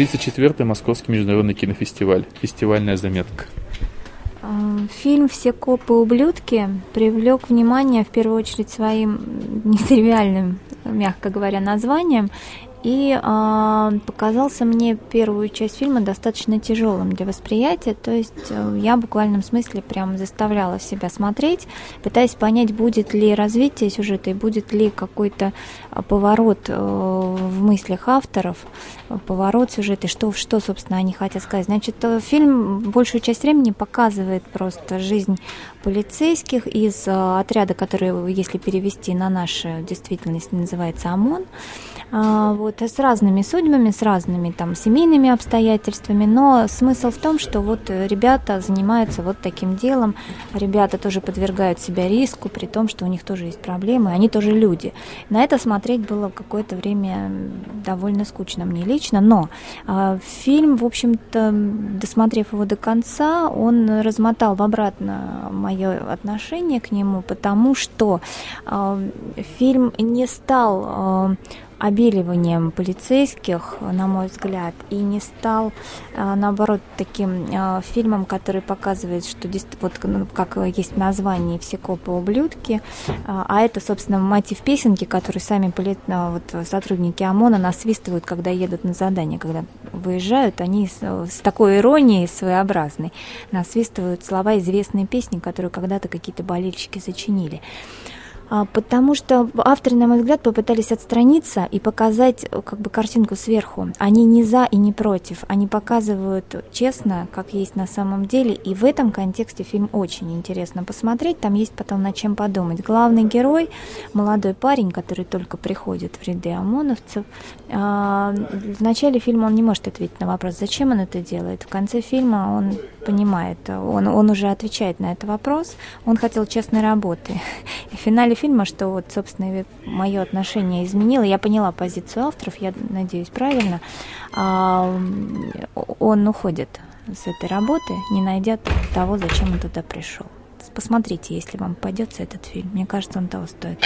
34-й Московский международный кинофестиваль. Фестивальная заметка. А, фильм «Все копы ублюдки» привлек внимание в первую очередь своим нетривиальным, мягко говоря, названием и э, показался мне первую часть фильма достаточно тяжелым для восприятия, то есть э, я в буквальном смысле прям заставляла себя смотреть, пытаясь понять, будет ли развитие сюжета и будет ли какой-то а, поворот э, в мыслях авторов, поворот сюжета, и что, что, собственно, они хотят сказать. Значит, э, фильм большую часть времени показывает просто жизнь полицейских из э, отряда, который, если перевести на нашу действительность, называется ОМОН. А, вот, с разными судьбами, с разными там семейными обстоятельствами, но смысл в том, что вот ребята занимаются вот таким делом, ребята тоже подвергают себя риску, при том, что у них тоже есть проблемы, они тоже люди. На это смотреть было какое-то время довольно скучно мне лично, но э, фильм, в общем-то, досмотрев его до конца, он размотал в обратно мое отношение к нему, потому что э, фильм не стал э, обеливанием полицейских, на мой взгляд, и не стал, а, наоборот, таким а, фильмом, который показывает, что вот ну, как есть в названии «Все копы ублюдки», а, а это, собственно, мотив песенки, который сами вот, сотрудники ОМОНа насвистывают, когда едут на задание, когда выезжают, они с, такой иронией своеобразной насвистывают слова известной песни, которую когда-то какие-то болельщики сочинили. А, потому что авторы, на мой взгляд, попытались отстраниться и показать э, как бы картинку сверху. Они не за и не против, они показывают честно, как есть на самом деле, и в этом контексте фильм очень интересно посмотреть, там есть потом над чем подумать. Главный герой, молодой парень, который только приходит в ряды ОМОНовцев, а, в начале фильма он не может ответить на вопрос, зачем он это делает. В конце фильма он понимает, он, он уже отвечает на этот вопрос, он хотел честной работы. В финале фильма, что вот, собственно, мое отношение изменило. Я поняла позицию авторов, я надеюсь, правильно. А, он уходит с этой работы, не найдя того, зачем он туда пришел. Посмотрите, если вам пойдется этот фильм. Мне кажется, он того стоит.